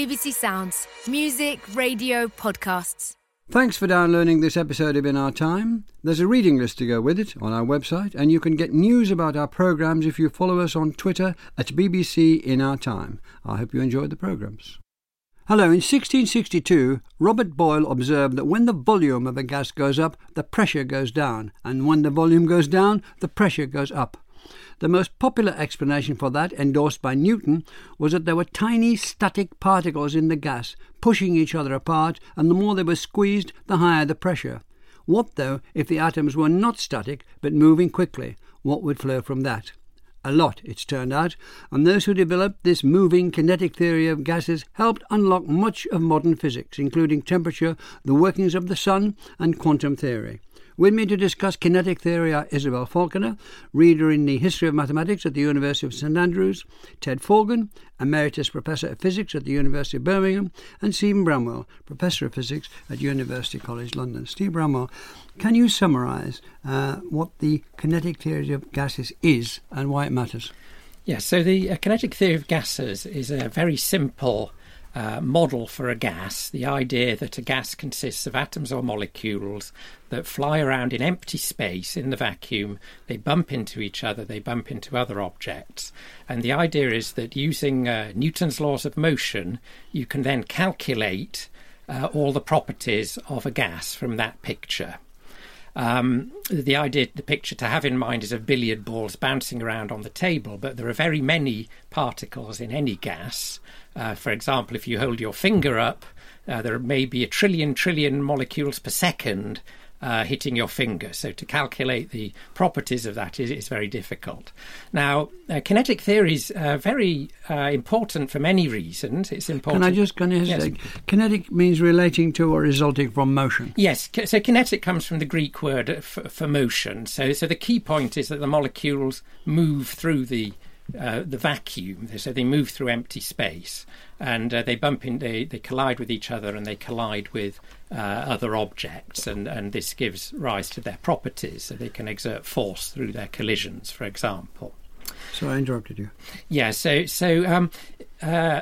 BBC Sounds. Music, radio, podcasts. Thanks for downloading this episode of In Our Time. There's a reading list to go with it on our website, and you can get news about our programmes if you follow us on Twitter at BBC In Our Time. I hope you enjoyed the programmes. Hello, in 1662, Robert Boyle observed that when the volume of a gas goes up, the pressure goes down, and when the volume goes down, the pressure goes up. The most popular explanation for that, endorsed by Newton, was that there were tiny static particles in the gas, pushing each other apart, and the more they were squeezed, the higher the pressure. What, though, if the atoms were not static, but moving quickly? What would flow from that? A lot, it's turned out, and those who developed this moving kinetic theory of gases helped unlock much of modern physics, including temperature, the workings of the sun, and quantum theory. With me to discuss kinetic theory are Isobel Falconer, reader in the History of Mathematics at the University of St Andrews, Ted Forgan, Emeritus Professor of Physics at the University of Birmingham, and Steven Bramwell, Professor of Physics at University College London. Steve Bramwell, can you summarise uh, what the kinetic theory of gases is and why it matters? Yes, so the uh, kinetic theory of gases is a very simple uh, model for a gas, the idea that a gas consists of atoms or molecules that fly around in empty space in the vacuum, they bump into each other, they bump into other objects. And the idea is that using uh, Newton's laws of motion, you can then calculate uh, all the properties of a gas from that picture. Um, the idea, the picture to have in mind is of billiard balls bouncing around on the table, but there are very many particles in any gas. Uh, for example, if you hold your finger up, uh, there may be a trillion trillion molecules per second uh, hitting your finger. So to calculate the properties of that is, is very difficult. Now, uh, kinetic theory is uh, very uh, important for many reasons. It's important. Can I just can I yes. say, kinetic means relating to or resulting from motion? Yes. So kinetic comes from the Greek word for, for motion. So so the key point is that the molecules move through the uh, the vacuum. So they move through empty space and uh, they bump in, they, they collide with each other and they collide with uh, other objects, and, and this gives rise to their properties. So they can exert force through their collisions, for example. So I interrupted you. Yeah, so, so um, uh,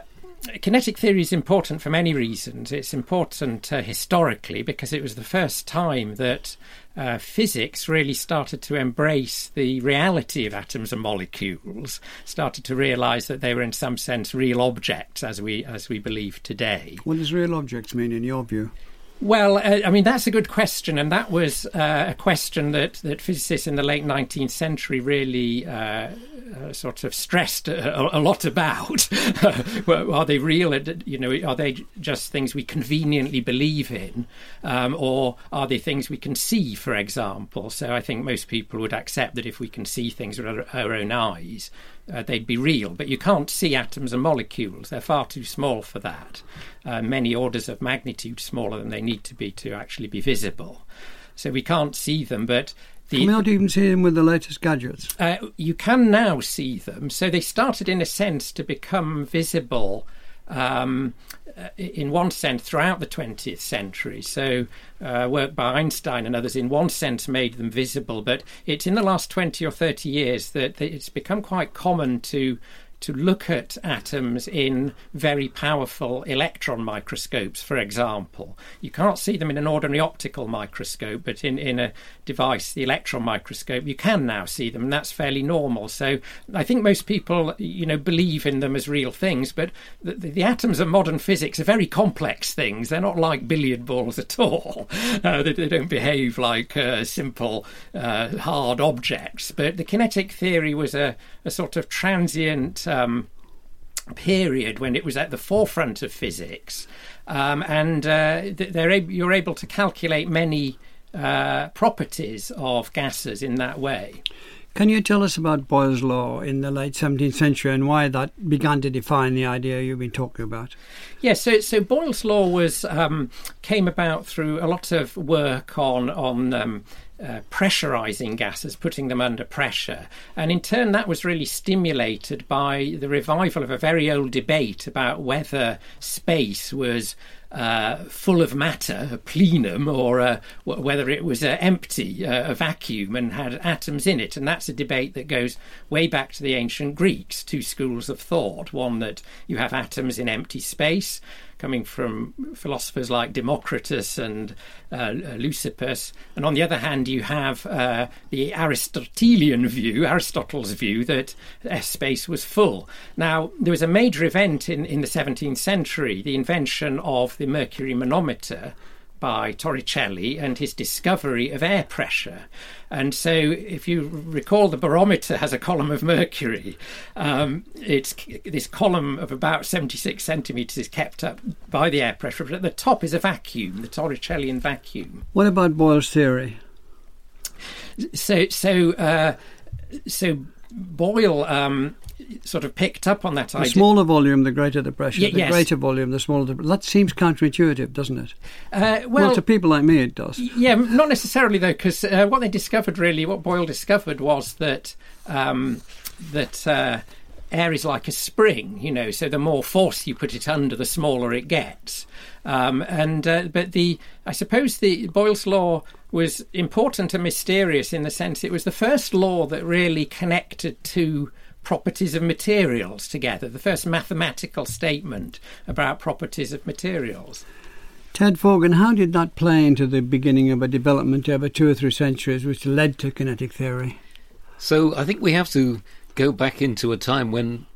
kinetic theory is important for many reasons. It's important uh, historically because it was the first time that uh, physics really started to embrace the reality of atoms and molecules, started to realise that they were in some sense real objects as we as we believe today. What does real objects mean in your view? Well, uh, I mean that's a good question, and that was uh, a question that, that physicists in the late 19th century really uh, uh, sort of stressed a, a lot about. are they real? You know, are they just things we conveniently believe in, um, or are they things we can see? For example, so I think most people would accept that if we can see things with our, our own eyes, uh, they'd be real. But you can't see atoms and molecules; they're far too small for that. Uh, many orders of magnitude smaller than they need to be to actually be visible. So we can't see them, but the, can we not even see them with the latest gadgets? Uh, you can now see them. So they started, in a sense, to become visible. Um, uh, in one sense, throughout the 20th century. So, uh, work by Einstein and others, in one sense, made them visible. But it's in the last 20 or 30 years that it's become quite common to to look at atoms in very powerful electron microscopes, for example. You can't see them in an ordinary optical microscope, but in, in a device, the electron microscope, you can now see them, and that's fairly normal. So I think most people, you know, believe in them as real things, but the, the, the atoms of modern physics are very complex things. They're not like billiard balls at all. Uh, they, they, don't behave like uh, simple, uh, hard objects. But the kinetic theory was a, a sort of transient um, period when it was at the forefront of physics, um, and uh, they're ab- you're able to calculate many uh, properties of gases in that way. Can you tell us about Boyle's law in the late 17th century and why that began to define the idea you've been talking about? Yes, so, so Boyle's law was um, came about through a lot of work on on um, uh, pressurizing gases, putting them under pressure. And in turn, that was really stimulated by the revival of a very old debate about whether space was uh, full of matter, a plenum, or uh, whether it was uh, empty, uh, a vacuum, and had atoms in it. And that's a debate that goes way back to the ancient Greeks, two schools of thought. One that you have atoms in empty space, coming from philosophers like Democritus and uh, Leucippus. And on the other hand, you have uh, the Aristotelian view, Aristotle's view, that space was full. Now, there was a major event in, in the 17th century, the invention of the mercury manometer by Torricelli and his discovery of air pressure. And so, if you recall, the barometer has a column of mercury. Um, it's this column of about 76 centimetres is kept up by the air pressure, but at the top is a vacuum, the Torricellian vacuum. What about Boyle's theory? So, so, uh, so Boyle um, sort of picked up on that the idea. The smaller volume, the greater the pressure. Y- the yes. greater volume, the smaller the. That seems counterintuitive, doesn't it? Uh, Well, well, to people like me, it does. yeah, not necessarily though, because uh, what they discovered really, what Boyle discovered was that um, that uh, air is like a spring, you know. So the more force you put it under, the smaller it gets. Um, and uh, but the I suppose the Boyle's law was important and mysterious in the sense it was the first law that really connected two properties of materials together. The first mathematical statement about properties of materials. Ted Forgan, how did that play into the beginning of a development over two or three centuries which led to kinetic theory? So I think we have to go back into a time when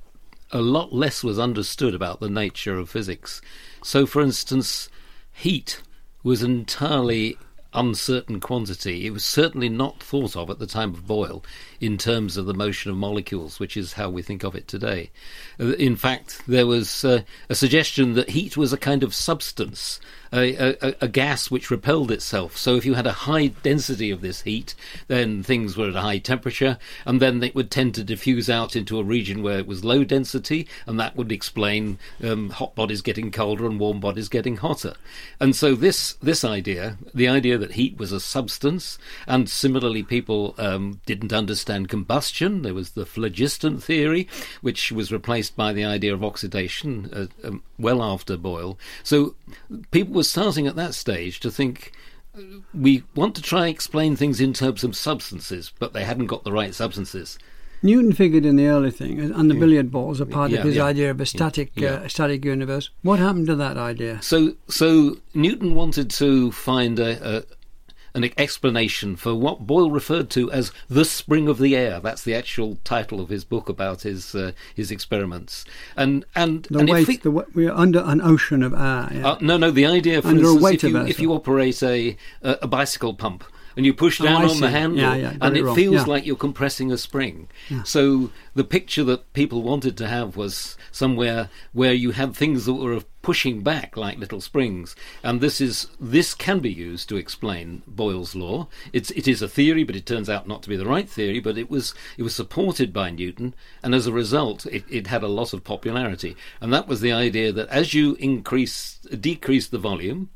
a lot less was understood about the nature of physics. So, for instance, heat was entirely uncertain quantity. It was certainly not thought of at the time of Boyle in terms of the motion of molecules, which is how we think of it today. Uh, In fact, there was uh, a suggestion that heat was a kind of substance, a, a, a gas which repelled itself. So if you had a high density of this heat, then things were at a high temperature, and then it would tend to diffuse out into a region where it was low density, and that would explain um, hot bodies getting colder and warm bodies getting hotter. And so this this idea, the idea that heat was a substance, and similarly people um, didn't understand combustion. There was the phlogiston theory, which was replaced by the idea of oxidation uh, um, well after Boyle. So people were starting at that stage to think uh, we want to try and explain things in terms of substances, but they hadn't got the right substances. Newton figured in the early thing, and the billiard balls are part Yeah, of his yeah. idea of a static. Uh, static universe. What happened to that idea? So, so Newton wanted to find a, a an explanation for what Boyle referred to as the spring of the air. That's the actual title of his book about his uh, his experiments. And and The and weight, fi- the, we're under an ocean of air. Yeah. Uh, no, no. The idea, for Under instance, if you, if you operate a, a bicycle pump and you push Oh, down I on the see. handle, Yeah, yeah, and it feels Yeah. like you're compressing a spring. So the picture that people wanted to have was somewhere where you had things that were pushing back like little springs, and this is this can be used to explain Boyle's law. It's it is a theory, but it turns out not to be the right theory. But it was it was supported by Newton, and as a result, it, it had a lot of popularity. And that was the idea that as you increase decrease the volume,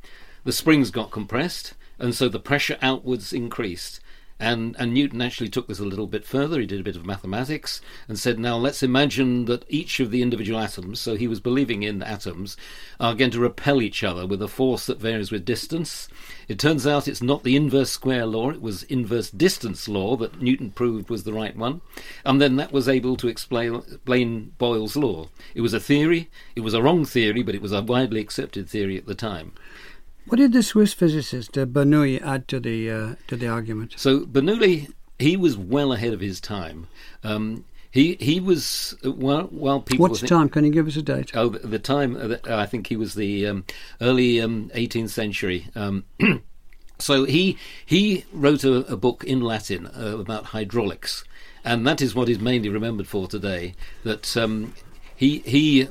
the springs got compressed, and so the pressure outwards increased. And, and Newton actually took this a little bit further. He did a bit of mathematics and said, now let's imagine that each of the individual atoms, so he was believing in atoms, are going to repel each other with a force that varies with distance. It turns out it's not the inverse square law, it was inverse distance law that Newton proved was the right one. And then that was able to explain, explain Boyle's law. It was a theory, it was a wrong theory, but it was a widely accepted theory at the time. What did the Swiss physicist uh, Bernoulli add to the uh, to the argument? So Bernoulli, he was well ahead of his time. Um, he he was uh, while while people think- time? Can you give us a date? Oh, the, the time. Uh, I think he was the um, early um, 18th century. Um, so he he wrote a, a book in Latin uh, about hydraulics, and that is what is mainly remembered for today. That um, he he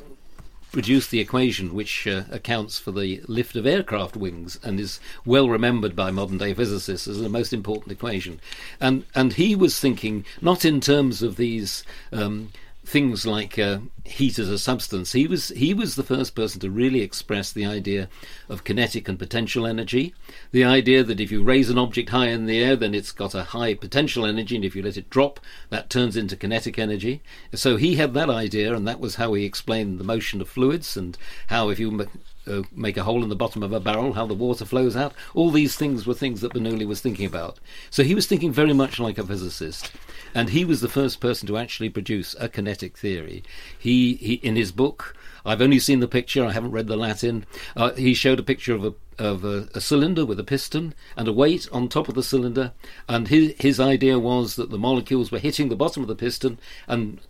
produced the equation which uh, accounts for the lift of aircraft wings and is well remembered by modern day physicists as the most important equation. And and he was thinking not in terms of these um, things like uh, heat as a substance. He was he was the first person to really express the idea of kinetic and potential energy. The idea that if you raise an object high in the air, then it's got a high potential energy, and if you let it drop, that turns into kinetic energy. So he had that idea, and that was how he explained the motion of fluids and how if you uh, make a hole in the bottom of a barrel, how the water flows out. All these things were things that Bernoulli was thinking about. So he was thinking very much like a physicist. And he was the first person to actually produce a kinetic theory. He, he in his book, I've only seen the picture, I haven't read the Latin. Uh, he showed a picture of a of a, a, cylinder with a piston and a weight on top of the cylinder, and his his idea was that the molecules were hitting the bottom of the piston and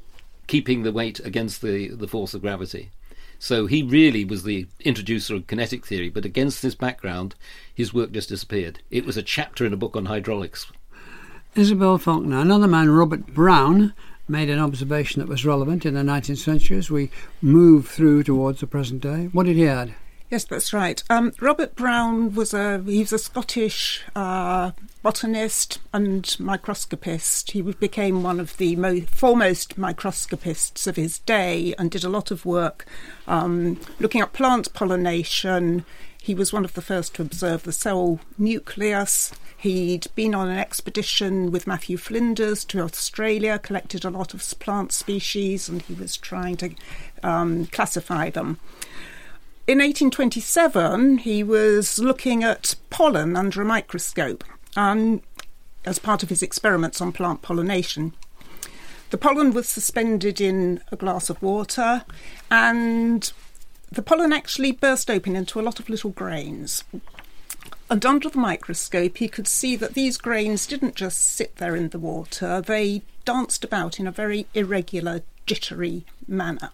keeping the weight against the, the force of gravity. So he really was the introducer of kinetic theory, but against this background, his work just disappeared. It was a chapter in a book on hydraulics. Isobel Falconer, another man, Robert Brown, made an observation that was relevant in the 19th century as we move through towards the present day. What did he add? Yes, that's right. Um, Robert Brown was a he was a Scottish uh, botanist and microscopist. He became one of the mo- foremost microscopists of his day and did a lot of work um, looking at plant pollination. He was one of the first to observe the cell nucleus. He'd been on an expedition with Matthew Flinders to Australia, collected a lot of plant species, and he was trying to um, classify them. In 1827, he was looking at pollen under a microscope um, as part of his experiments on plant pollination. The pollen was suspended in a glass of water, and the pollen actually burst open into a lot of little grains. And under the microscope, he could see that these grains didn't just sit there in the water, they danced about in a very irregular, jittery manner.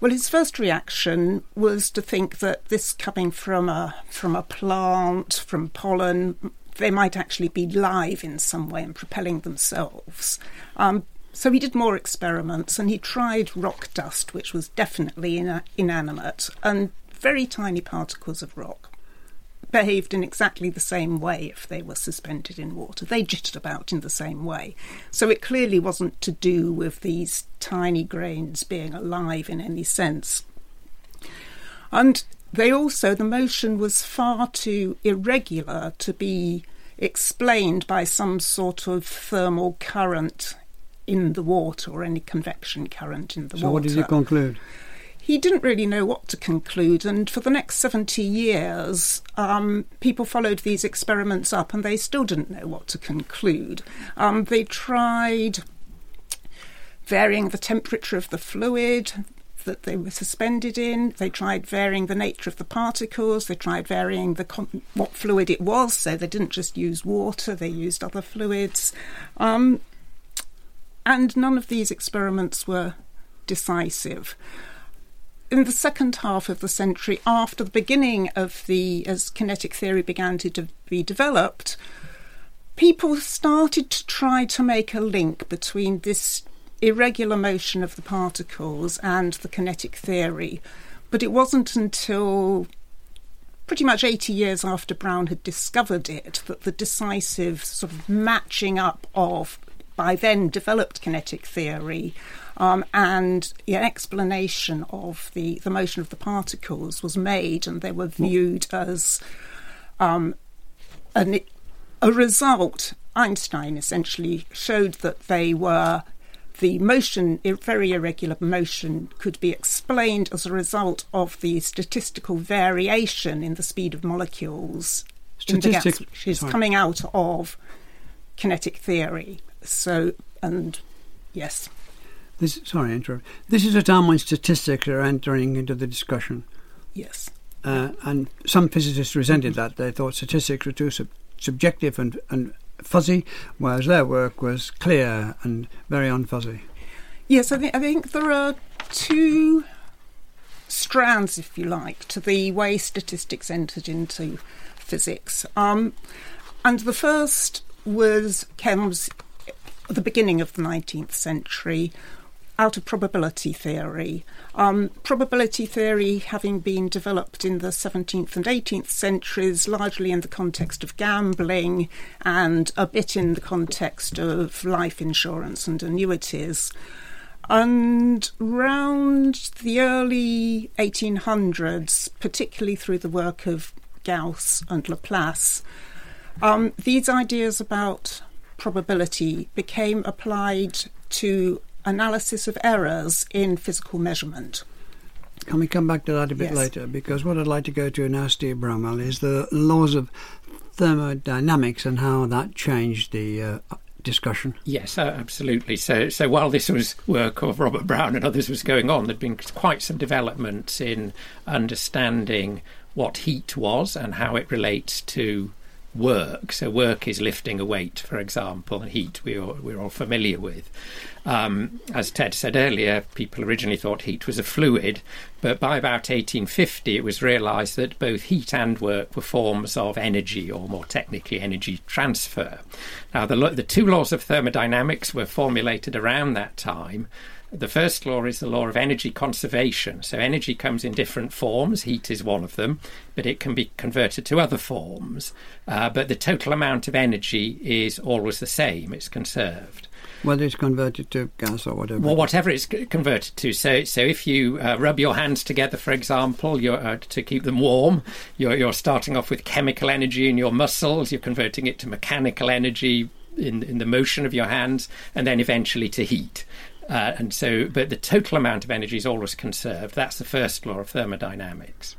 Well, his first reaction was to think that this coming from a from a plant, from pollen, they might actually be live in some way and propelling themselves. Um, so he did more experiments and he tried rock dust, which was definitely ina- inanimate, and very tiny particles of rock behaved in exactly the same way if they were suspended in water. They jittered about in the same way. So it clearly wasn't to do with these tiny grains being alive in any sense. And they also, the motion was far too irregular to be explained by some sort of thermal current in the water or any convection current in the so water. So, what did you conclude? He didn't really know what to conclude. And for the next 70 years, um, people followed these experiments up and they still didn't know what to conclude. Um, they tried varying the temperature of the fluid that they were suspended in. They tried varying the nature of the particles. They tried varying the con- what fluid it was. So they didn't just use water; they used other fluids. Um, and none of these experiments were decisive in the second half of the century, after the beginning of the, as kinetic theory began to de- be developed, people started to try to make a link between this irregular motion of the particles and the kinetic theory. But it wasn't until pretty much 80 years after Brown had discovered it that the decisive sort of matching up of, by then developed kinetic theory, um, and an explanation of the, the motion of the particles was made, and they were viewed as um, an, a result. Einstein essentially showed that they were the motion, very irregular motion, could be explained as a result of the statistical variation in the speed of molecules in the gas, which is coming out of kinetic theory. So, and yes. This, sorry, interrupt. This is a time when statistics are entering into the discussion. Yes. Uh, and some physicists resented that. They thought statistics were too sub- subjective and, and fuzzy, whereas their work was clear and very unfuzzy. Yes, I think, I think there are two strands, if you like, to the way statistics entered into physics. Um, and the first was at the beginning of the 19th century out of probability theory. Um, probability theory having been developed in the 17th and 18th centuries, largely in the context of gambling and a bit in the context of life insurance and annuities. And round the early 1800s, particularly through the work of Gauss and Laplace, um, these ideas about probability became applied to analysis of errors in physical measurement. Can we come back to that a bit Yes. later? Because what I'd like to go to now, Steve Bramwell, is the laws of thermodynamics and how that changed the uh, discussion. Yes, uh, absolutely. So, so while this was work of Robert Brown and others was going on, there'd been quite some developments in understanding what heat was and how it relates to work. So, work is lifting a weight, for example, and heat we all, we're all familiar with. Um, as Ted said earlier, people originally thought heat was a fluid, but by about 1850 it was realised that both heat and work were forms of energy, or more technically, energy transfer. Now, the, the two laws of thermodynamics were formulated around that time. The first law is the law of energy conservation. So, energy comes in different forms. Heat is one of them, but it can be converted to other forms. Uh, but the total amount of energy is always the same, it's conserved. Whether it's converted to gas or whatever. Well, whatever it's converted to. So, so if you uh, rub your hands together, for example, you're, uh, to keep them warm, you're, you're starting off with chemical energy in your muscles. You're converting it to mechanical energy in in the motion of your hands, and then eventually to heat. Uh, and so, but the total amount of energy is always conserved. That's the first law of thermodynamics.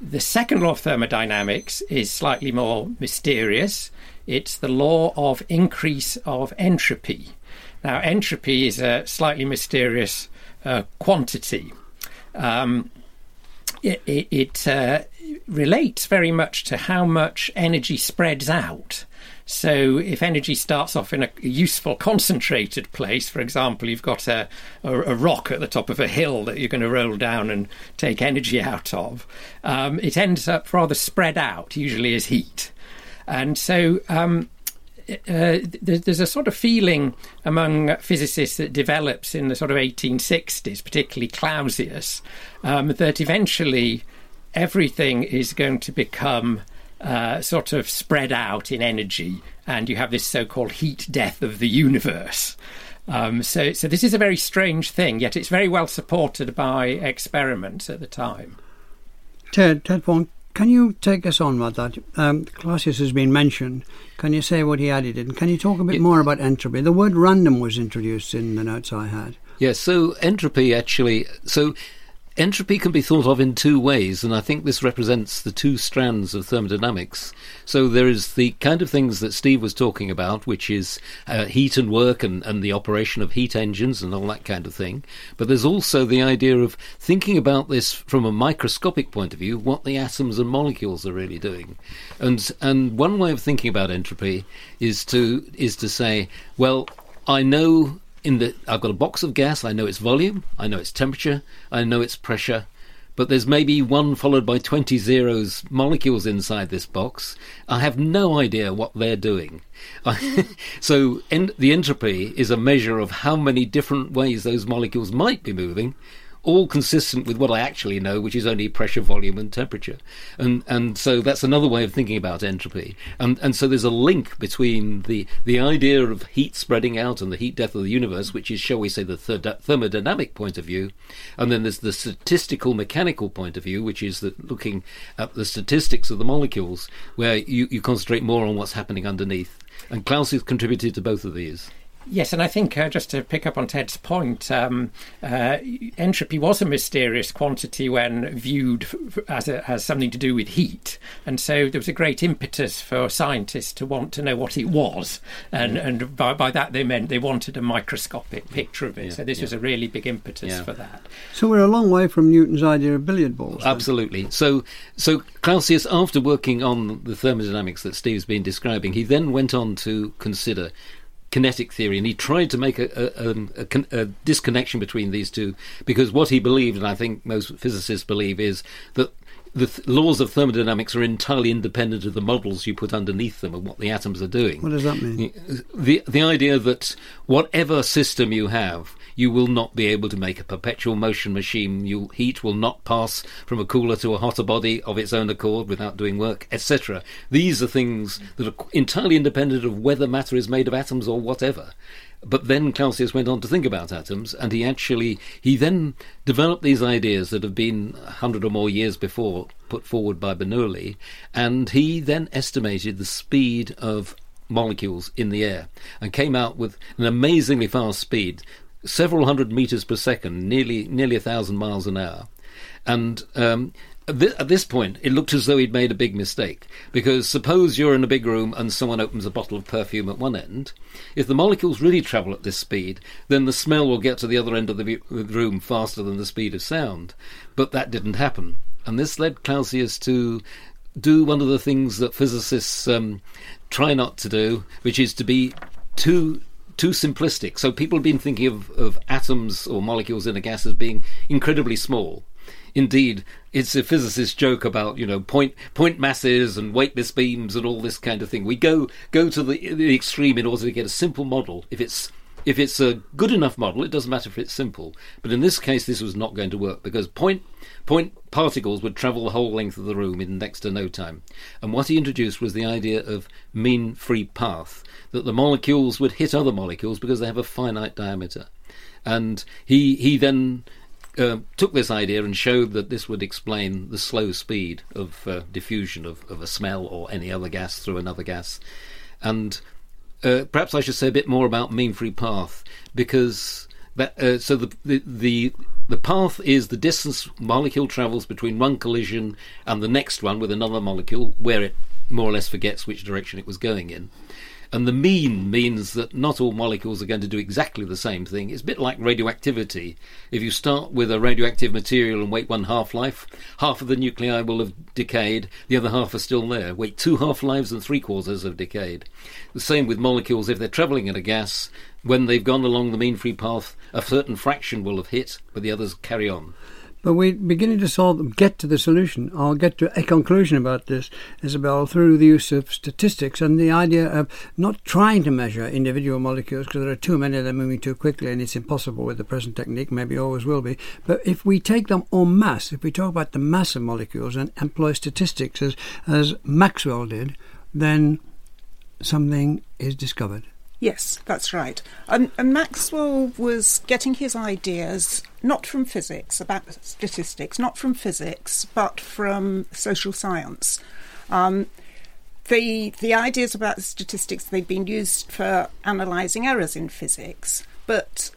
The second law of thermodynamics is slightly more mysterious. It's the law of increase of entropy. Now, entropy is a slightly mysterious uh, quantity. Um, it it, it uh, relates very much to how much energy spreads out. So, if energy starts off in a useful concentrated place, for example, you've got a, a, a rock at the top of a hill that you're going to roll down and take energy out of, um, it ends up rather spread out, usually as heat. And so, um, uh, there's, a sort of feeling among physicists that develops in the sort of 1860s, particularly Clausius, um, that eventually everything is going to become uh, sort of spread out in energy, and you have this so-called heat death of the universe. Um, so, so this is a very strange thing, yet it's very well supported by experiments at the time. Ted, Ted Forgan, can you take us on with that? Um, Clausius has been mentioned. Can you say what he added? And can you talk a bit more about entropy? The word random was introduced in the notes I had. Yes, so entropy actually. So entropy can be thought of in two ways, and I think this represents the two strands of thermodynamics. So there is the kind of things that Steve was talking about, which is uh, heat and work and, and the operation of heat engines and all that kind of thing. But there's also the idea of thinking about this from a microscopic point of view, what the atoms and molecules are really doing. And and one way of thinking about entropy is to is to say, well, I know in the I've got a box of gas, I know its volume, I know its temperature, I know its pressure, but there's maybe one followed by 20 zeros molecules inside this box. I have no idea what they're doing. so en- the entropy is a measure of how many different ways those molecules might be moving, all consistent with what I actually know, which is only pressure, volume, and temperature. And and so that's another way of thinking about entropy. And and so there's a link between the the idea of heat spreading out and the heat death of the universe, which is, shall we say, the ther- thermodynamic point of view, and then there's the statistical mechanical point of view, which is that looking at the statistics of the molecules, where you, you concentrate more on what's happening underneath. And Clausius contributed to both of these. Yes, and I think uh, just to pick up on Ted's point, um, uh, entropy was a mysterious quantity when viewed as, a, as something to do with heat, and so there was a great impetus for scientists to want to know what it was, and and by, by that they meant they wanted a microscopic picture of it. Yeah, so this yeah. was a really big impetus Yeah. for that. So we're a long way from Newton's idea of billiard balls. then. Absolutely. So, so Clausius, after working on the thermodynamics that Steve's been describing, he then went on to consider kinetic theory, and he tried to make a, a, um, a, con- a disconnection between these two because what he believed, and I think most physicists believe, is that the th- laws of thermodynamics are entirely independent of the models you put underneath them and what the atoms are doing. What does that mean? The the idea that whatever system you have, you will not be able to make a perpetual motion machine. You heat will not pass from a cooler to a hotter body of its own accord without doing work, etc. These are things that are entirely independent of whether matter is made of atoms or whatever. but then Clausius went on to think about atoms, and he actually he then developed these ideas that have been a hundred or more years before put forward by Bernoulli, and he then estimated the speed of molecules in the air and came out with an amazingly fast speed, several hundred meters per second, nearly nearly a thousand miles an hour, and um, at this point, it looked as though he'd made a big mistake. Because suppose you're in a big room and someone opens a bottle of perfume at one end. If the molecules really travel at this speed, then the smell will get to the other end of the room faster than the speed of sound. But that didn't happen. And this led Clausius to do one of the things that physicists um, try not to do, which is to be too too simplistic. So people have been thinking of, of atoms or molecules in a gas as being incredibly small indeed, it's a physicist's joke about you know point point masses and weightless beams and all this kind of thing. We go go to the, the extreme in order to get a simple model. If it's if it's a good enough model, it doesn't matter if it's simple. But in this case, this was not going to work because point point particles would travel the whole length of the room in next to no time. And what he introduced was the idea of mean free path, that the molecules would hit other molecules because they have a finite diameter. And he he then uh, took this idea and showed that this would explain the slow speed of uh, diffusion of, of, a smell or any other gas through another gas. And uh, perhaps I should say a bit more about mean free path because that uh, so the, the, the the path is the distance molecule travels between one collision and the next one with another molecule where it more or less forgets which direction it was going in. And the mean means that not all molecules are going to do exactly the same thing. It's a bit like radioactivity. If you start with a radioactive material and wait one half life, half of the nuclei will have decayed, the other half are still there. Wait two half lives and three quarters have decayed. The same with molecules. If they're travelling in a gas, when they've gone along the mean free path, a certain fraction will have hit, but the others carry on. But we're beginning to solve, get to the solution. I'll get to a conclusion about this, Isobel, through the use of statistics and the idea of not trying to measure individual molecules because there are too many of them moving too quickly and it's impossible with the present technique, maybe always will be. But if we take them en masse, if we talk about the mass of molecules and employ statistics as, as Maxwell did, then something is discovered. Yes, that's right. And, and, Maxwell was getting his ideas not from physics, about statistics, not from physics, but from social science. Um, the, the ideas about statistics, they'd been used for analysing errors in physics, but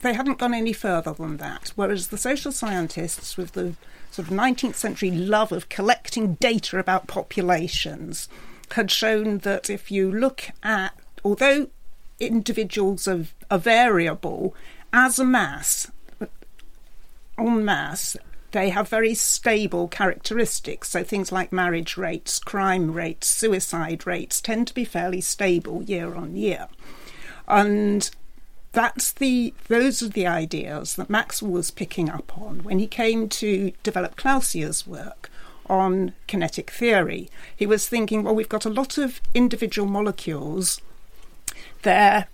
they hadn't gone any further than that. Whereas the social scientists, with the sort of 19th century love of collecting data about populations, had shown that if you look at, although individuals are, are variable, as a mass, en masse, they have very stable characteristics. So things like marriage rates, crime rates, suicide rates tend to be fairly stable year on year. And that's the those are the ideas that Maxwell was picking up on when he came to develop Clausius' work on kinetic theory. He was thinking, well, we've got a lot of individual molecules they're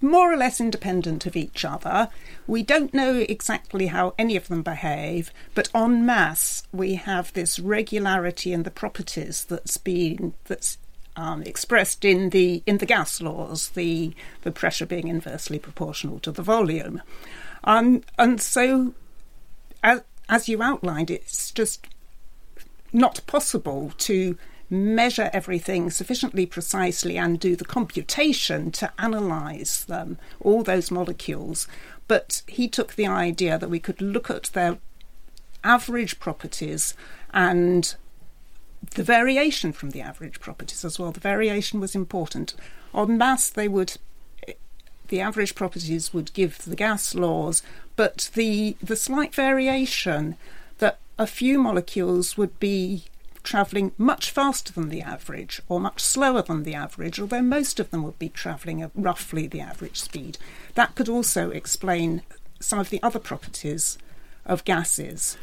more or less independent of each other. We don't know exactly how any of them behave, but en masse we have this regularity in the properties that's been that's um, expressed in the in the gas laws, the the pressure being inversely proportional to the volume, um, and so as as you outlined, it's just not possible to measure everything sufficiently precisely and do the computation to analyze them, all those molecules. But he took the idea that we could look at their average properties and the variation from the average properties as well. The variation was important. On mass, they would the average properties would give the gas laws, but the the slight variation that a few molecules would be travelling much faster than the average or much slower than the average, although most of them would be travelling at roughly the average speed. That could also explain some of the other properties of gases.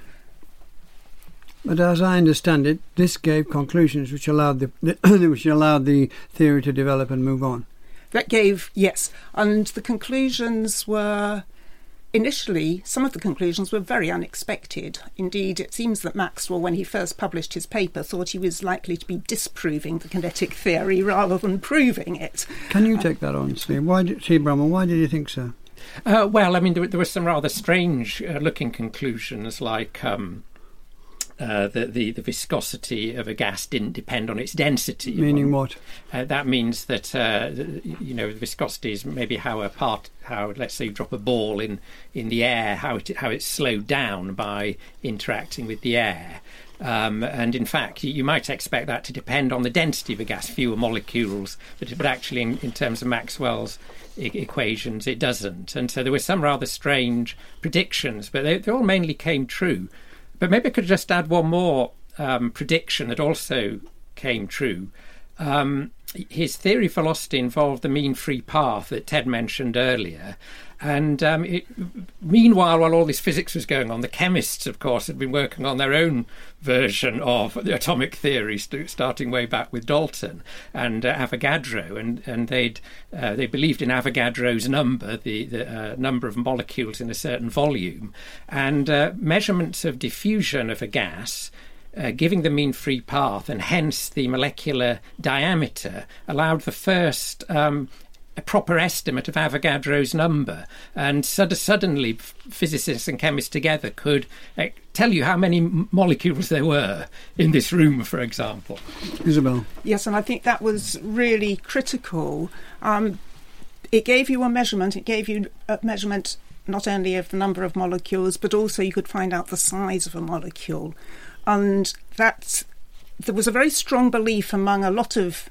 But as I understand it, this gave conclusions which allowed the, which allowed the theory to develop and move on. That gave yes, and the conclusions were initially, some of the conclusions were very unexpected. Indeed, it seems that Maxwell, when he first published his paper, thought he was likely to be disproving the kinetic theory rather than proving it. Can you take that on, Steve? Why did, Steve Bramwell, why did you think so? Uh, well, I mean, there, there, were some rather strange uh, looking conclusions, like um, uh, the, the, the viscosity of a gas didn't depend on its density. Meaning what? Uh, that means that uh, you know the viscosity is maybe how a part how let's say you drop a ball in in the air how it how it's slowed down by interacting with the air. Um, and in fact, you might expect that to depend on the density of a gas, fewer molecules, but, but actually, in, in terms of Maxwell's e- equations, it doesn't. And so there were some rather strange predictions, but they, they all mainly came true. But maybe I could just add one more um, prediction that also came true. Um, his theory of velocity involved the mean free path that Ted mentioned earlier. And um, it, meanwhile, while all this physics was going on, the chemists, of course, had been working on their own version of the atomic theory, st- starting way back with Dalton and uh, Avogadro, and and they'd uh, they believed in Avogadro's number, the the uh, number of molecules in a certain volume, and uh, measurements of diffusion of a gas. Uh, giving the mean free path and hence the molecular diameter allowed the first um, a proper estimate of Avogadro's number, and so, suddenly physicists and chemists together could uh, tell you how many molecules there were in this room, for example. Isobel. Yes, and I think that was really critical. Um, it gave you a measurement. It gave you a measurement not only of the number of molecules, but also you could find out the size of a molecule, and that there was a very strong belief among a lot of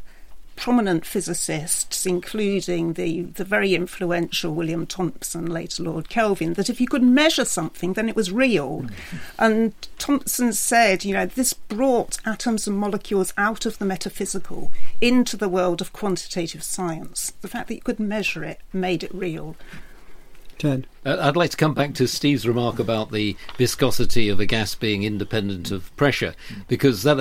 prominent physicists, including the, the very influential William Thomson, later Lord Kelvin, that if you could measure something, then it was real. Mm-hmm. And Thomson said, you know, this brought atoms and molecules out of the metaphysical into the world of quantitative science. The fact that you could measure it made it real. Ted. Uh, I'd like to come back to Steve's remark about the viscosity of a gas being independent of pressure, because that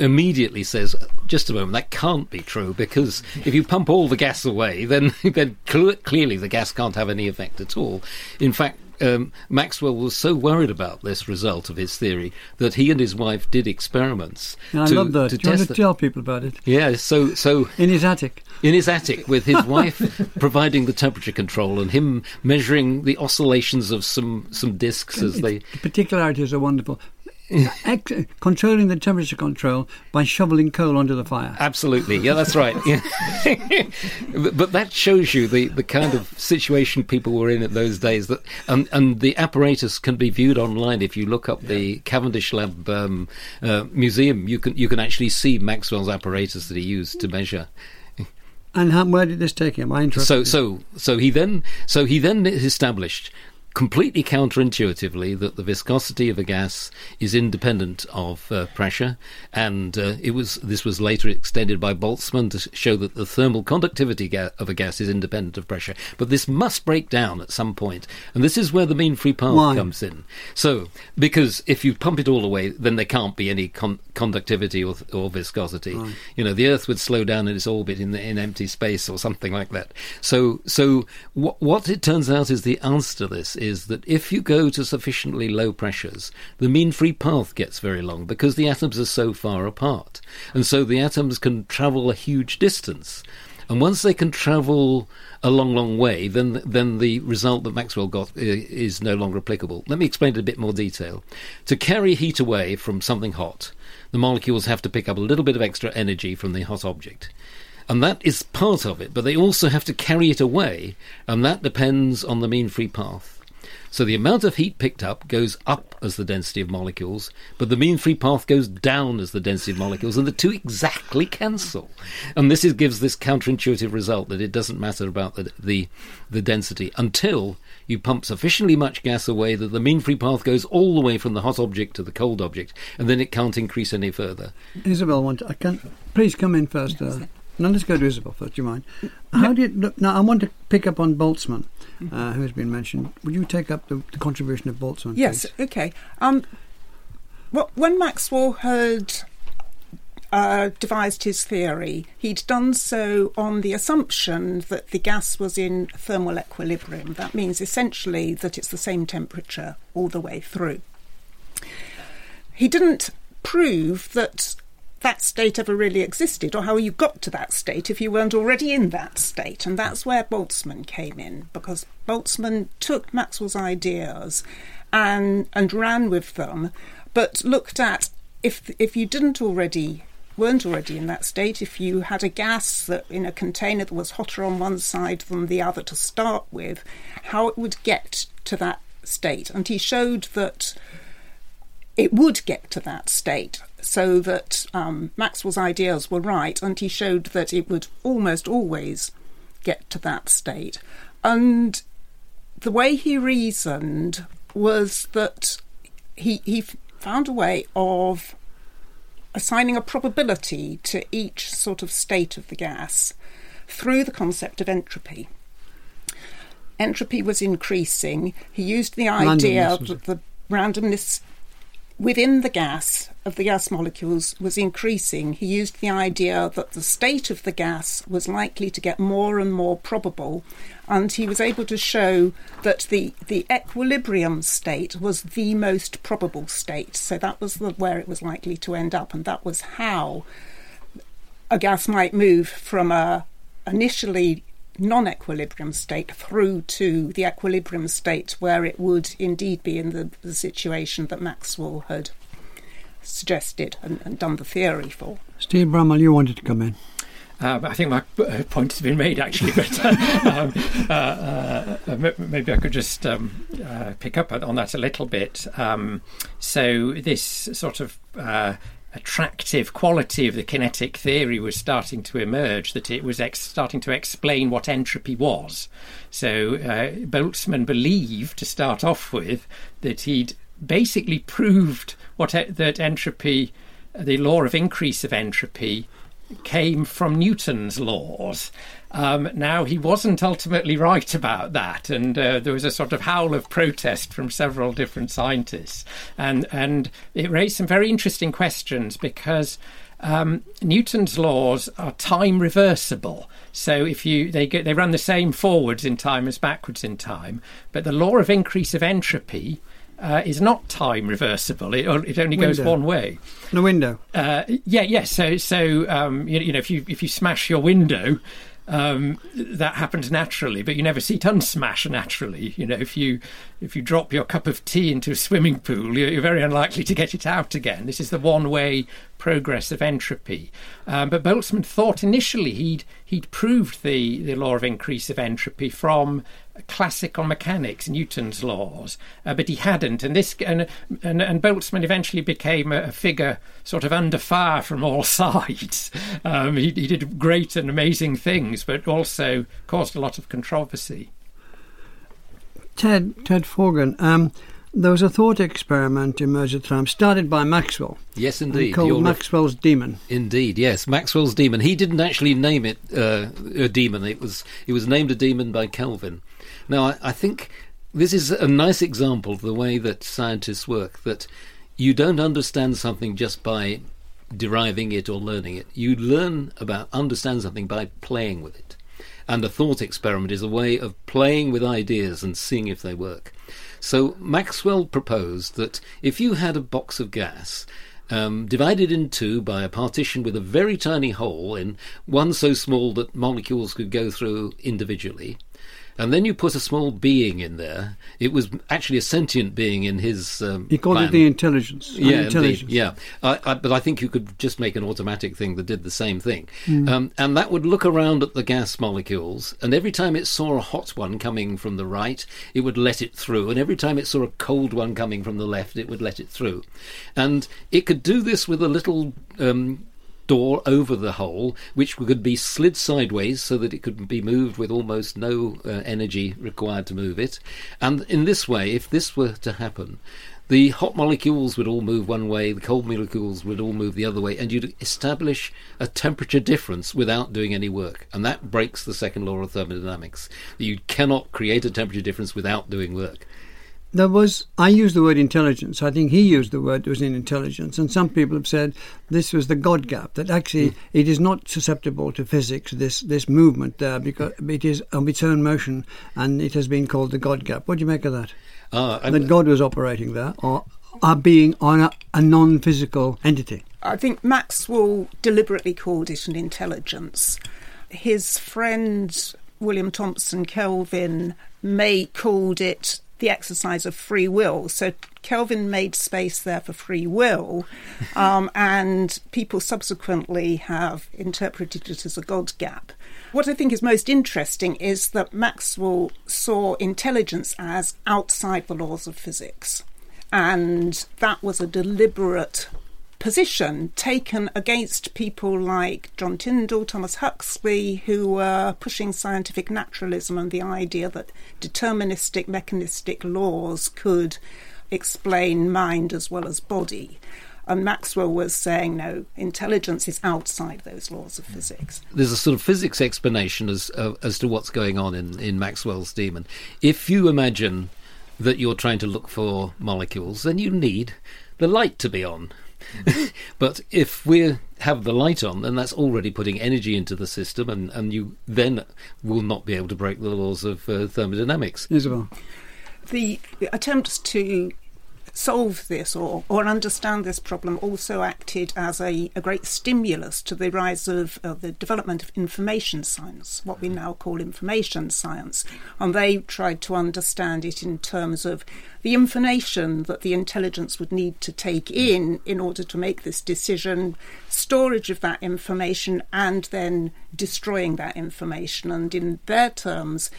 immediately says, just a moment, that can't be true because if you pump all the gas away, then, then cl- clearly the gas can't have any effect at all. In fact, um, Maxwell was so worried about this result of his theory that he and his wife did experiments. I to, love that. To Do you want to tell people about it? Yeah, so so in his attic. In his attic, with his wife providing the temperature control and him measuring the oscillations of some some discs as they. The particularities are wonderful. Controlling the temperature control by shoveling coal onto the fire. Absolutely, yeah, that's right. Yeah. but, that shows you the, the kind of situation people were in at those days. That and, and the apparatus can be viewed online if you look up yeah. the Cavendish Lab um, uh, museum. You can you can actually see Maxwell's apparatus that he used to measure. And how, where did this take him? I interrupted. So, so, so he then, so he then established completely counterintuitively that the viscosity of a gas is independent of uh, pressure, and uh, it was this was later extended by Boltzmann to show that the thermal conductivity ga- of a gas is independent of pressure. But this must break down at some point, and this is where the mean free path Why? comes in. So, because if you pump it all away, then there can't be any con- conductivity or, or viscosity. Right. You know, the Earth would slow down in its orbit in, the, in empty space or something like that. So, so w- what it turns out is the answer to this is that if you go to sufficiently low pressures, the mean free path gets very long because the atoms are so far apart. And so the atoms can travel a huge distance. And once they can travel a long, long way, then then the result that Maxwell got uh, is no longer applicable. Let me explain it in a bit more detail. To carry heat away from something hot, the molecules have to pick up a little bit of extra energy from the hot object. And that is part of it, but they also have to carry it away, and that depends on the mean free path. So the amount of heat picked up goes up as the density of molecules, but the mean free path goes down as the density of molecules, and the two exactly cancel. And this is, gives this counterintuitive result that it doesn't matter about the, the, the density until you pump sufficiently much gas away that the mean free path goes all the way from the hot object to the cold object, and then it can't increase any further. Isobel, want I can please come in first. Uh, now let's go to Isobel first. Do you mind? How did look, now? I want to pick up on Boltzmann, uh, who has been mentioned. Would you take up the, the contribution of Boltzmann? Yes. Please? Okay. Um, well, when Maxwell had uh, devised his theory, he'd done so on the assumption that the gas was in thermal equilibrium. That means essentially that it's the same temperature all the way through. He didn't prove that that state ever really existed or how you got to that state if you weren't already in that state. And that's where Boltzmann came in because Boltzmann took Maxwell's ideas and and ran with them, but looked at if if you didn't already weren't already in that state, if you had a gas that in a container that was hotter on one side than the other to start with, how it would get to that state. And he showed that it would get to that state so that um, Maxwell's ideas were right, and he showed that it would almost always get to that state. And the way he reasoned was that he, he found a way of assigning a probability to each sort of state of the gas through the concept of entropy. Entropy was increasing. He used the idea that the randomness within the gas of the gas molecules was increasing. He used the idea that the state of the gas was likely to get more and more probable, and he was able to show that the, the equilibrium state was the most probable state. So that was the, where it was likely to end up, and that was how a gas might move from a initially non equilibrium state through to the equilibrium state where it would indeed be in the, the situation that Maxwell had suggested and, and, done the theory for. Steve Bramwell, you wanted to come in. Uh, I think my uh, point has been made actually, but uh, um, uh, uh, maybe I could just um, uh, pick up on that a little bit. Um, so, this sort of attractive quality of the kinetic theory was starting to emerge, that it was ex- starting to explain what entropy was. So uh, Boltzmann believed, to start off with, that he'd basically proved what that entropy, the law of increase of entropy, came from Newton's laws. Um, now, he wasn't ultimately right about that, and uh, there was a sort of howl of protest from several different scientists. And, and it raised some very interesting questions because um, Newton's laws are time reversible. So if you they get, they run the same forwards in time as backwards in time, but the law of increase of entropy uh, is not time reversible. It, it only window. goes one way. The window. Uh, yeah, yeah. So so um, you, you know if you if you smash your window, um, that happens naturally, but you never see it unsmash naturally. You know, if you if you drop your cup of tea into a swimming pool, you're, you're very unlikely to get it out again. This is the one-way progress of entropy. Um, but Boltzmann thought initially he'd he'd proved the the law of increase of entropy from classical mechanics, Newton's laws, uh, but he hadn't. And this and, and, and Boltzmann eventually became a, a, figure sort of under fire from all sides. Um, he, he did great and amazing things, but also caused a lot of controversy. Ted Ted Forgan. Um, there was a thought experiment in Mercer time started by Maxwell. Yes, indeed. Called You're Maxwell's Demon. Indeed, yes, Maxwell's Demon. He didn't actually name it uh, a demon. It was it was named a demon by Kelvin. Now, I, I think this is a nice example of the way that scientists work. That you don't understand something just by deriving it or learning it. You learn about understand something by playing with it. And a thought experiment is a way of playing with ideas and seeing if they work. So Maxwell proposed that if you had a box of gas um, divided in two by a partition with a very tiny hole in one so small that molecules could go through individually, and then you put a small being in there. It was actually a sentient being in his. Um, he called plan. it the intelligence. Yeah, intelligence. Indeed, yeah. I, I, but I think you could just make an automatic thing that did the same thing, mm. um, and that would look around at the gas molecules, and every time it saw a hot one coming from the right, it would let it through, and every time it saw a cold one coming from the left, it would let it through, and it could do this with a little um, door over the hole, which could be slid sideways so that it could be moved with almost no uh, energy required to move it. And in this way, if this were to happen, the hot molecules would all move one way, the cold molecules would all move the other way, and you'd establish a temperature difference without doing any work. And that breaks the second law of thermodynamics. You cannot create a temperature difference without doing work. There was I used the word intelligence. I think he used the word was in intelligence, and some people have said this was the God gap. That actually mm. it is not susceptible to physics. This this movement there because it is of its own motion, and it has been called the God gap. What do you make of that? Uh, that God was operating there, or are being on a, a non-physical entity. I think Maxwell deliberately called it an intelligence. His friend William Thomson Kelvin May called it the exercise of free will. So Kelvin made space there for free will, um, and people subsequently have interpreted it as a God gap. What I think is most interesting is that Maxwell saw intelligence as outside the laws of physics. And that was a deliberate position taken against people like John Tyndall, Thomas Huxley, who were pushing scientific naturalism and the idea that deterministic mechanistic laws could explain mind as well as body. And Maxwell was saying, no, intelligence is outside those laws of physics. There's a sort of physics explanation as uh, as to what's going on in, in Maxwell's demon. If you imagine that you're trying to look for molecules, then you need the light to be on. but if we have the light on, then that's already putting energy into the system, and, and you then will not be able to break the laws of uh, thermodynamics. Isobel. The attempts to solve this or, or understand this problem also acted as a, a great stimulus to the rise of uh, the development of information science, what we now call information science. And they tried to understand it in terms of the information that the intelligence would need to take in in order to make this decision, storage of that information, and then destroying that information. And in their terms,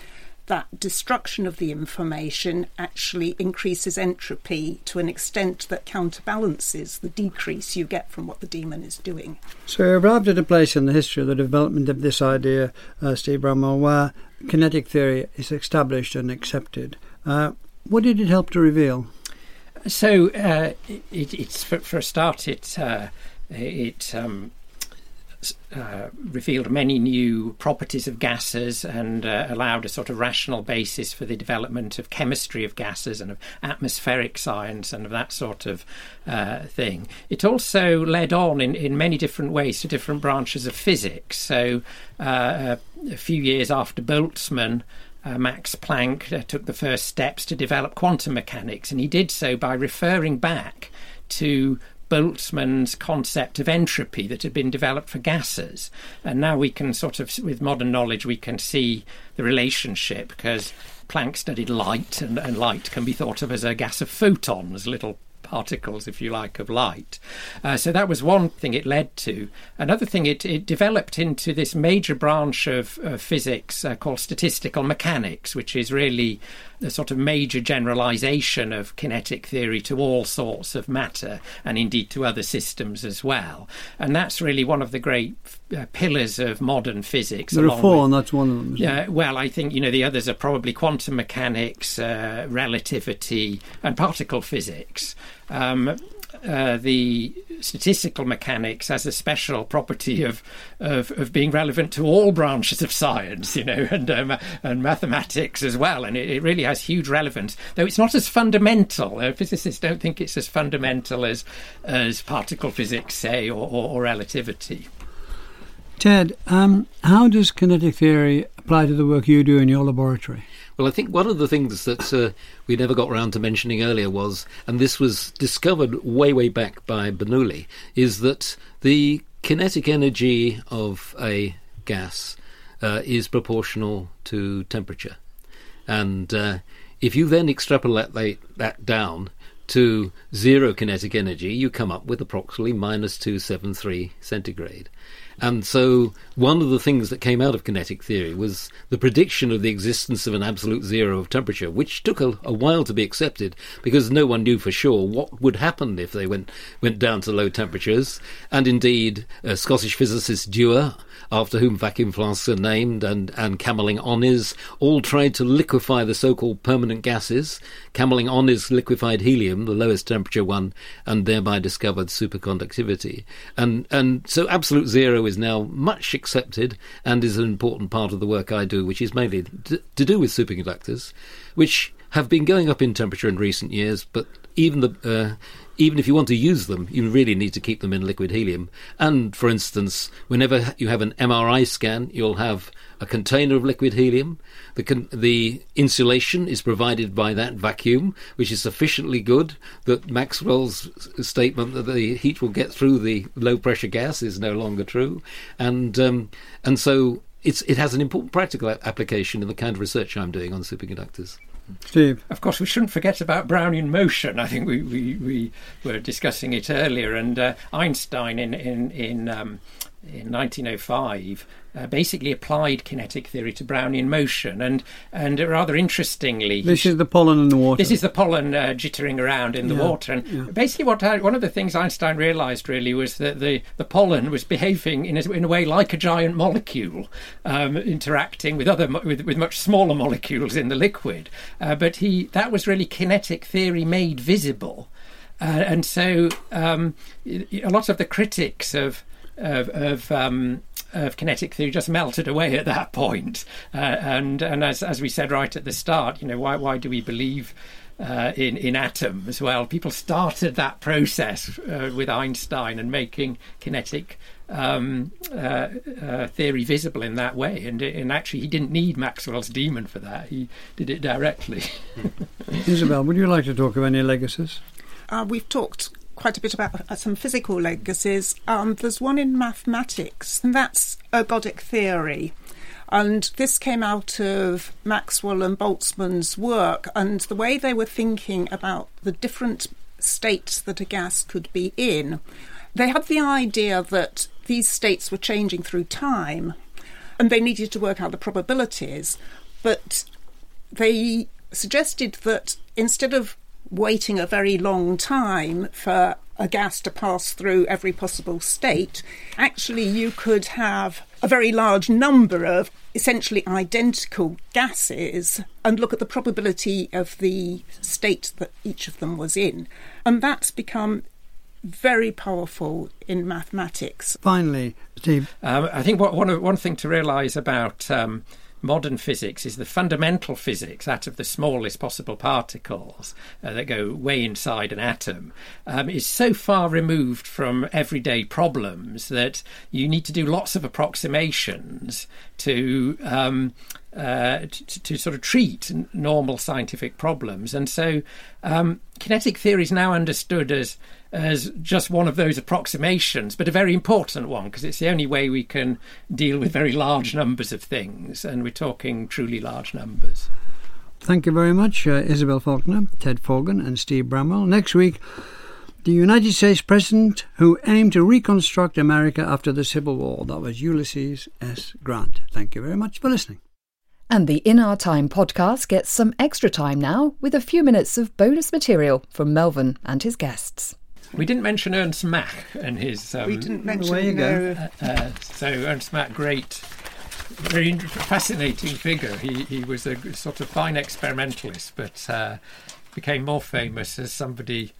that destruction of the information actually increases entropy to an extent that counterbalances the decrease you get from what the demon is doing. So, we arrived at a place in the history of the development of this idea, uh, Steve Bramwell, where kinetic theory is established and accepted. Uh, what did it help to reveal? So, uh, it, it's for, for, a start, it uh, it um, uh, revealed many new properties of gases and uh, allowed a sort of rational basis for the development of chemistry of gases and of atmospheric science and of that sort of uh, thing. It also led on in, in many different ways to different branches of physics. So, uh, a few years after Boltzmann, uh, Max Planck uh, took the first steps to develop quantum mechanics, and he did so by referring back to Boltzmann's concept of entropy that had been developed for gases. And now we can sort of, with modern knowledge, we can see the relationship because Planck studied light, and, and light can be thought of as a gas of photons, little particles, if you like, of light. Uh, so that was one thing it led to. Another thing, it, it developed into this major branch of, of physics uh, called statistical mechanics, which is really a sort of major generalization of kinetic theory to all sorts of matter and indeed to other systems as well. And that's really one of the great uh, pillars of modern physics. There are four, and that's one of them. Yeah, well, I think you know the others are probably quantum mechanics, uh, relativity, and particle physics. Um, uh, the statistical mechanics has a special property of, of, of being relevant to all branches of science, you know, and um, and mathematics as well, and it, it, really has huge relevance. Though it's not as fundamental. Uh, physicists don't think it's as fundamental as as particle physics, say, or, or, or relativity. Ted, um, how does kinetic theory apply to the work you do in your laboratory? Well, I think one of the things that uh, we never got around to mentioning earlier was, and this was discovered way, way back by Bernoulli, is that the kinetic energy of a gas uh, is proportional to temperature. And uh, if you then extrapolate that down to zero kinetic energy, you come up with approximately minus 273 centigrade. And so, one of the things that came out of kinetic theory was the prediction of the existence of an absolute zero of temperature, which took a, a, while to be accepted because no one knew for sure what would happen if they went went down to low temperatures. And indeed, uh, Scottish physicist Dewar after whom vacuum flasks are named, and, and Kamerlingh Onnes, all tried to liquefy the so called permanent gases. Kamerlingh Onnes liquefied helium helium, the lowest temperature one, and thereby discovered superconductivity. And and so absolute zero is now much accepted and is an important part of the work I do, which is mainly to, to do with superconductors, which have been going up in temperature in recent years, but even the uh, even if you want to use them, you really need to keep them in liquid helium. And for instance, whenever you have an MRI scan, you'll have a container of liquid helium. The, con- the insulation is provided by that vacuum, which is sufficiently good that Maxwell's statement that the heat will get through the low pressure gas is no longer true. And um, and so it's, it has an important practical application in the kind of research I'm doing on superconductors. Steve. Of course, we shouldn't forget about Brownian motion. I think we, we, we were discussing it earlier, and uh, Einstein in in in, um, in 1905 uh, basically applied kinetic theory to Brownian motion, and and rather interestingly, This is the pollen in the water. this is the pollen uh, jittering around in the Yeah, water, and yeah. basically, what I, one of the things Einstein realised really was that the, the pollen was behaving in a, in a way like a giant molecule, um, interacting with other with, with much smaller molecules in the liquid. Uh, but he that was really kinetic theory made visible, uh, and so um, a lot of the critics of of, of um, of kinetic theory just melted away at that point. Uh, and and as as we said right at the start, you know, why why do we believe? Uh, in in atoms, well, people started that process uh, with Einstein and making kinetic um, uh, uh, theory visible in that way. And and actually, he didn't need Maxwell's demon for that. He did it directly. Isobel, would you like to talk of any legacies? Uh, we've talked quite a bit about uh, some physical legacies. Um, there's one in mathematics, and that's ergodic theory. And this came out of Maxwell and Boltzmann's work, and the way they were thinking about the different states that a gas could be in. They had the idea that these states were changing through time, and they needed to work out the probabilities. But they suggested that instead of waiting a very long time for a gas to pass through every possible state, actually you could have a very large number of essentially identical gases and look at the probability of the state that each of them was in. And that's become very powerful in mathematics. Finally, Steve. Um, I think what, one one thing to realise about um, modern physics is the fundamental physics, that of the smallest possible particles uh, that go way inside an atom, um, is so far removed from everyday problems that you need to do lots of approximations to. Um, uh, to, to sort of treat normal scientific problems, and so um, kinetic theory is now understood as as just one of those approximations, but a very important one because it's the only way we can deal with very large numbers of things, and we're talking truly large numbers. Thank you very much, uh, Isobel Falconer, Ted Forgan, and Steve Bramwell. Next week, the United States President who aimed to reconstruct America after the Civil War. That was Ulysses S. Grant. Thank you very much for listening. And the In Our Time podcast gets some extra time now with a few minutes of bonus material from Melvyn and his guests. We didn't mention Ernst Mach and his. Um, we didn't mention away you go. no, Uh, so Ernst Mach, great, very fascinating figure. He he was a sort of fine experimentalist, but uh, became more famous as somebody who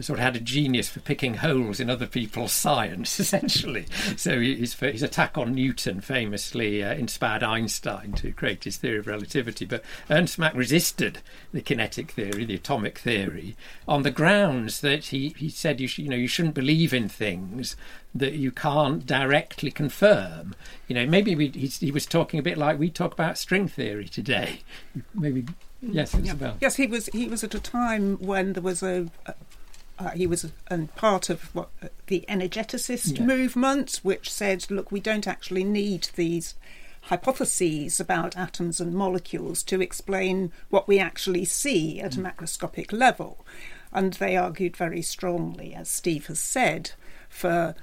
sort of had a genius for picking holes in other people's science, essentially. So his his attack on Newton famously uh, inspired Einstein to create his theory of relativity. But Ernst Mach resisted the kinetic theory, the atomic theory, on the grounds that he, he said you sh- you know you shouldn't believe in things that you can't directly confirm. You know, maybe we, he, he was talking a bit like we talk about string theory today. Maybe yes, Isobel. Yes, he was. He was at a time when there was a. uh, he was a, part of what uh, the energeticist Yeah. movement, which said, "Look, we don't actually need these hypotheses about atoms and molecules to explain what we actually see at a macroscopic level." And they argued very strongly, as Steve has said, for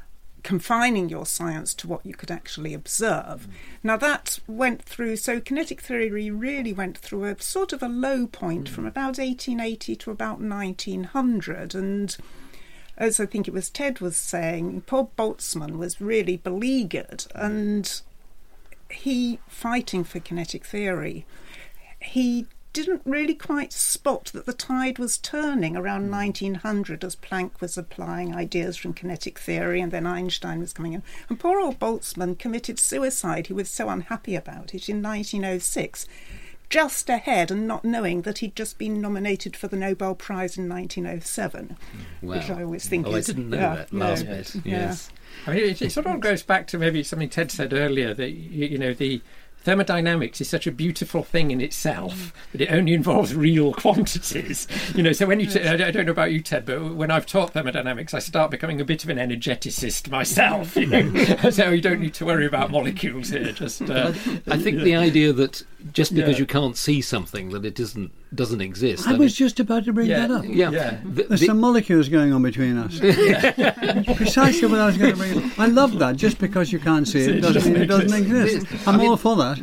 confining your science to what you could actually observe. Mm. Now that went through, so kinetic theory really went through a sort of a low point from mm. about 1880 to about 1900. And as I think it was Ted was saying, Paul Boltzmann was really beleaguered mm. and he, fighting for kinetic theory, he didn't really quite spot that the tide was turning around Hmm. 1900 as Planck was applying ideas from kinetic theory and then Einstein was coming in. And poor old Boltzmann committed suicide. He was so unhappy about it in 1906, just ahead and not knowing that he'd just been nominated for the Nobel Prize in 1907, which I always think Oh, I didn't know yeah, that no, last bit. yeah. Yes. I mean, it, it sort of goes back to maybe something Ted said earlier that you, you know the thermodynamics is such a beautiful thing in itself that it only involves real quantities. You know, so when you, t- I don't I don't know about you, Ted, but when I've taught thermodynamics, I start becoming a bit of an energeticist myself. You know, so you don't need to worry about molecules here. Just uh, I think the idea that just because Yeah. you can't see something that it doesn't doesn't exist. I mean, was just about to bring Yeah. that up. yeah. Yeah. The- There's the- some molecules going on between us. Precisely what I was going to bring up. I love that. Just because you can't see it doesn't mean it doesn't exist. I'm all for that.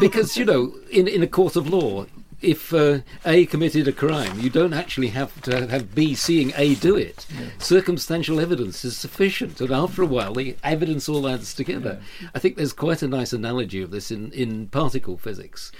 because you know, in in a court of law, if uh, A committed a crime, you don't actually have to have B seeing A do it. Circumstantial evidence is sufficient, and after a while, the evidence all adds together. I think there's quite a nice analogy of this in in particle physics.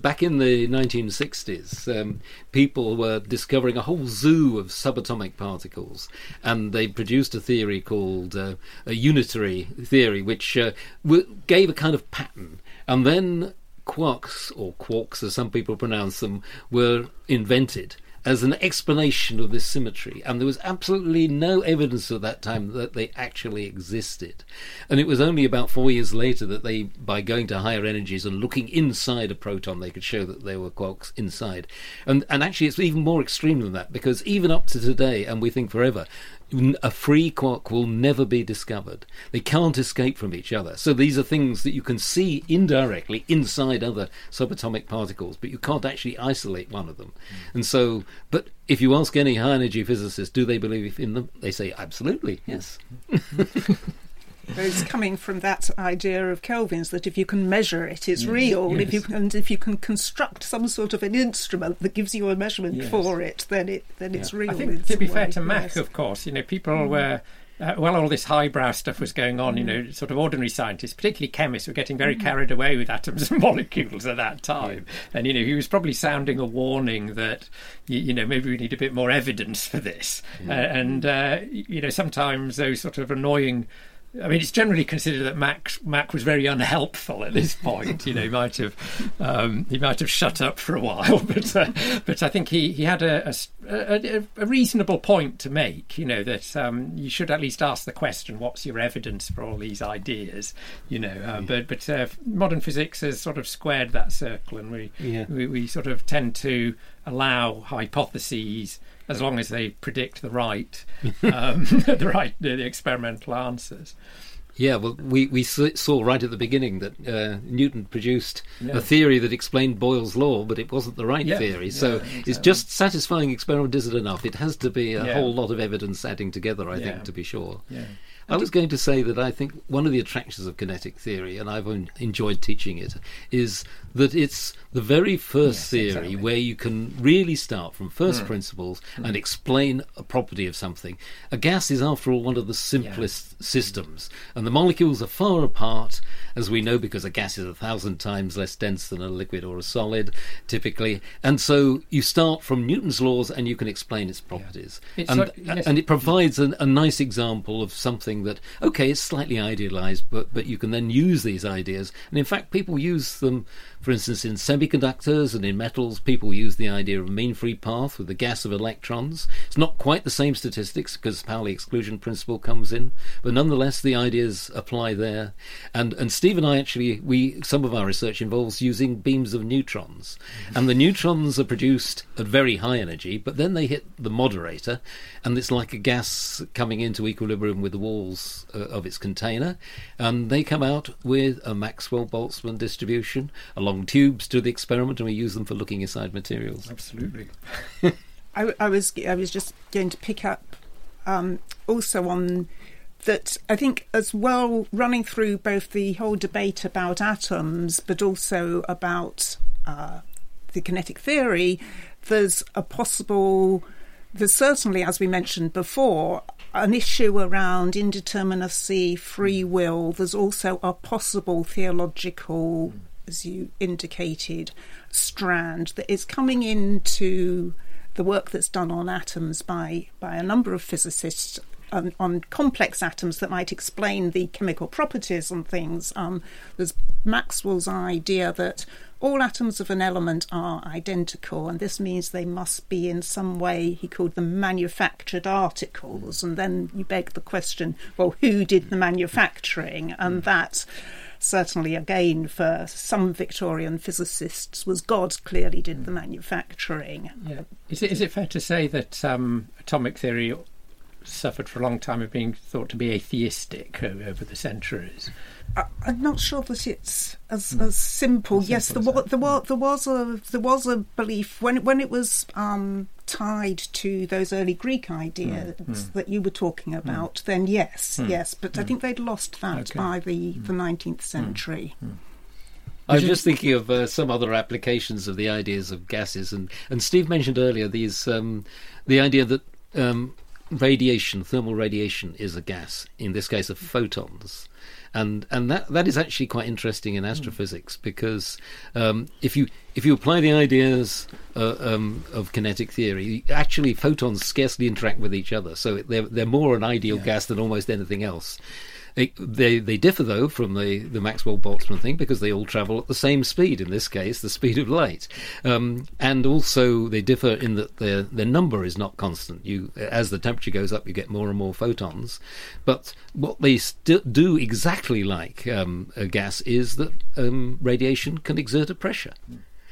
Back in the 1960s, um, people were discovering a whole zoo of subatomic particles, and they produced a theory called uh, a unitary theory, which uh, w- gave a kind of pattern, and then quarks, or quarks as some people pronounce them, were invented as an explanation of this symmetry. And there was absolutely no evidence at that time that they actually existed. And it was only about four years later that they, by going to higher energies and looking inside a proton, they could show that there were quarks inside. And, and actually, it's even more extreme than that, because even up to today, and we think forever, a free quark will never be discovered. They can't escape from each other. So these are things that you can see indirectly inside other subatomic particles, but you can't actually isolate one of them. Hmm. And so, but if you ask any high energy physicist, do they believe in them? They say absolutely, yes. It's coming from that idea of Kelvin's that if you can measure it, it's real. If you can, and if you can construct some sort of an instrument that gives you a measurement Yes. for it, then it then it's real. I think to be fair to Mach, yes. of course, you know, people were. Uh, well, all this highbrow stuff was going on. You know, sort of ordinary scientists, particularly chemists, were getting very carried away with atoms and molecules at that time. And you know, he was probably sounding a warning that you, you know maybe we need a bit more evidence for this. Uh, and uh, you know, sometimes those sort of annoying I mean, it's generally considered that Mach Mach was very unhelpful at this point. You know, he might have um, he might have shut up for a while, but uh, but I think he he had a a reasonable point to make. You know that um, you should at least ask the question: What's your evidence for all these ideas? You know, uh, but but uh, modern physics has sort of squared that circle, and we, Yeah. we we sort of tend to allow hypotheses as long as they predict the right um, the right the, experimental answers. Yeah, well, we, we saw right at the beginning that uh, Newton produced Yeah. a theory that explained Boyle's law, but it wasn't the right Yeah, theory. yeah, So exactly. it's just satisfying experiment isn't enough. It has to be a Yeah. whole lot of evidence adding together, I Yeah. think, to be sure. Yeah. I was going to say that I think one of the attractions of kinetic theory, and I've enjoyed teaching it, is that it's the very first Yes, theory exactly. where you can really start from first Mm. principles and explain a property of something. A gas is, after all, one of the simplest systems, and the molecules are far apart, as we know, because a gas is a thousand times less dense than a liquid or a solid, typically. And so you start from Newton's laws and you can explain its properties. It's And, yes. and it provides an, a nice example of something that okay it's slightly idealized but but you can then use these ideas and in fact people use them for instance in semiconductors and in metals people use the idea of a mean free path with the gas of electrons. It's not quite the same statistics because Pauli exclusion principle comes in but nonetheless the ideas apply there. And and Steve and I actually we some of our research involves using beams of neutrons. And the neutrons are produced at very high energy but then they hit the moderator and it's like a gas coming into equilibrium with the walls uh, of its container. And they come out with a Maxwell Boltzmann distribution along tubes to the experiment and we use them for looking inside materials Absolutely. I, I was I was just going to pick up um, also on that. I think as well, running through both the whole debate about atoms, but also about uh, the kinetic theory. There's a possible. There's certainly, as we mentioned before, an issue around indeterminacy, free will. There's also a possible theological as you indicated, strand that is coming into the work that's done on atoms by, by a number of physicists on, on, complex atoms that might explain the chemical properties and things. Um, there's Maxwell's idea that all atoms of an element are identical, and this means they must be in some way, he called them manufactured articles. And then you beg the question well, who did the manufacturing? And that certainly again for some Victorian physicists was God clearly did the manufacturing. Yeah. Is it, is it fair to say that um, atomic theory suffered for a long time of being thought to be atheistic over the centuries? I, am not sure that it's as, as simple. As yes, simple there, was, there, was, there was a there was a belief when when it was um, tied to those early Greek ideas mm, mm. that you were talking about. Mm. Then yes, yes, but I think they'd lost that okay. by the the 19th century. I was just thinking of uh, some other applications of the ideas of gases, and, and Steve mentioned earlier these um, the idea that um, radiation, thermal radiation, is a gas. In this case, of photons and and that that is actually quite interesting in astrophysics because um, if you if you apply the ideas uh, um, of kinetic theory, actually photons scarcely interact with each other, so they're they're more an ideal yeah. gas than almost anything else. It, they they differ though from the, the Maxwell Boltzmann thing because they all travel at the same speed. In this case, the speed of light, um, and also they differ in that their their number is not constant. You as the temperature goes up, you get more and more photons. But what they st- do exactly like um, a gas is that um, radiation can exert a pressure.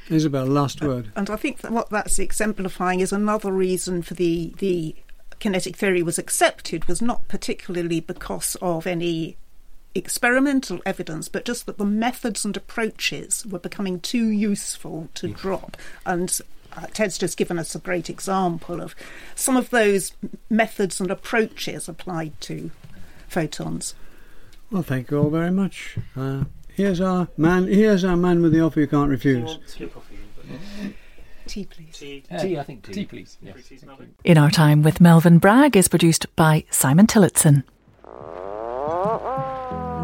Isobel, last word. And I think that what that's exemplifying is another reason for the the kinetic theory was accepted was not particularly because of any experimental evidence, but just that the methods and approaches were becoming too useful to drop. And uh, Ted's just given us a great example of some of those methods and approaches applied to photons. Well, thank you all very much. Uh, here's our man. Here's our man with the offer you can't refuse. Tea, please. Tea, uh, tea I think tea. Tea, please. Yes. In Our Time with Melvyn Bragg is produced by Simon Tillotson.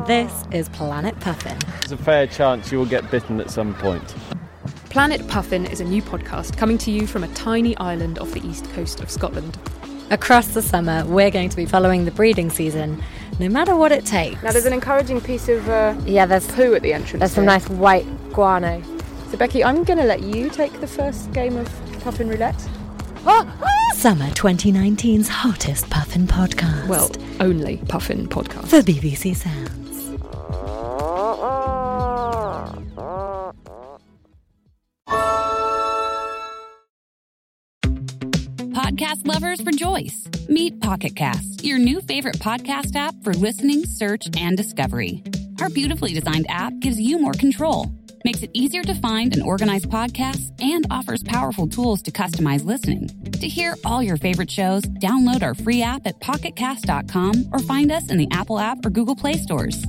This is Planet Puffin. There's a fair chance you will get bitten at some point. Planet Puffin is a new podcast coming to you from a tiny island off the east coast of Scotland. Across the summer, we're going to be following the breeding season, no matter what it takes. Now, there's an encouraging piece of uh, yeah, there's poo at the entrance. There's some nice white guano. So, Becky, I'm going to let you take the first game of Puffin Roulette. Ah, ah! Summer 2019's hottest Puffin podcast. Well, only Puffin podcast. For BBC Sounds. Podcast lovers rejoice. Meet Pocket Cast, your new favorite podcast app for listening, search, and discovery. Our beautifully designed app gives you more control makes it easier to find and organize podcasts, and offers powerful tools to customize listening. To hear all your favorite shows, download our free app at pocketcast.com or find us in the Apple app or Google Play stores.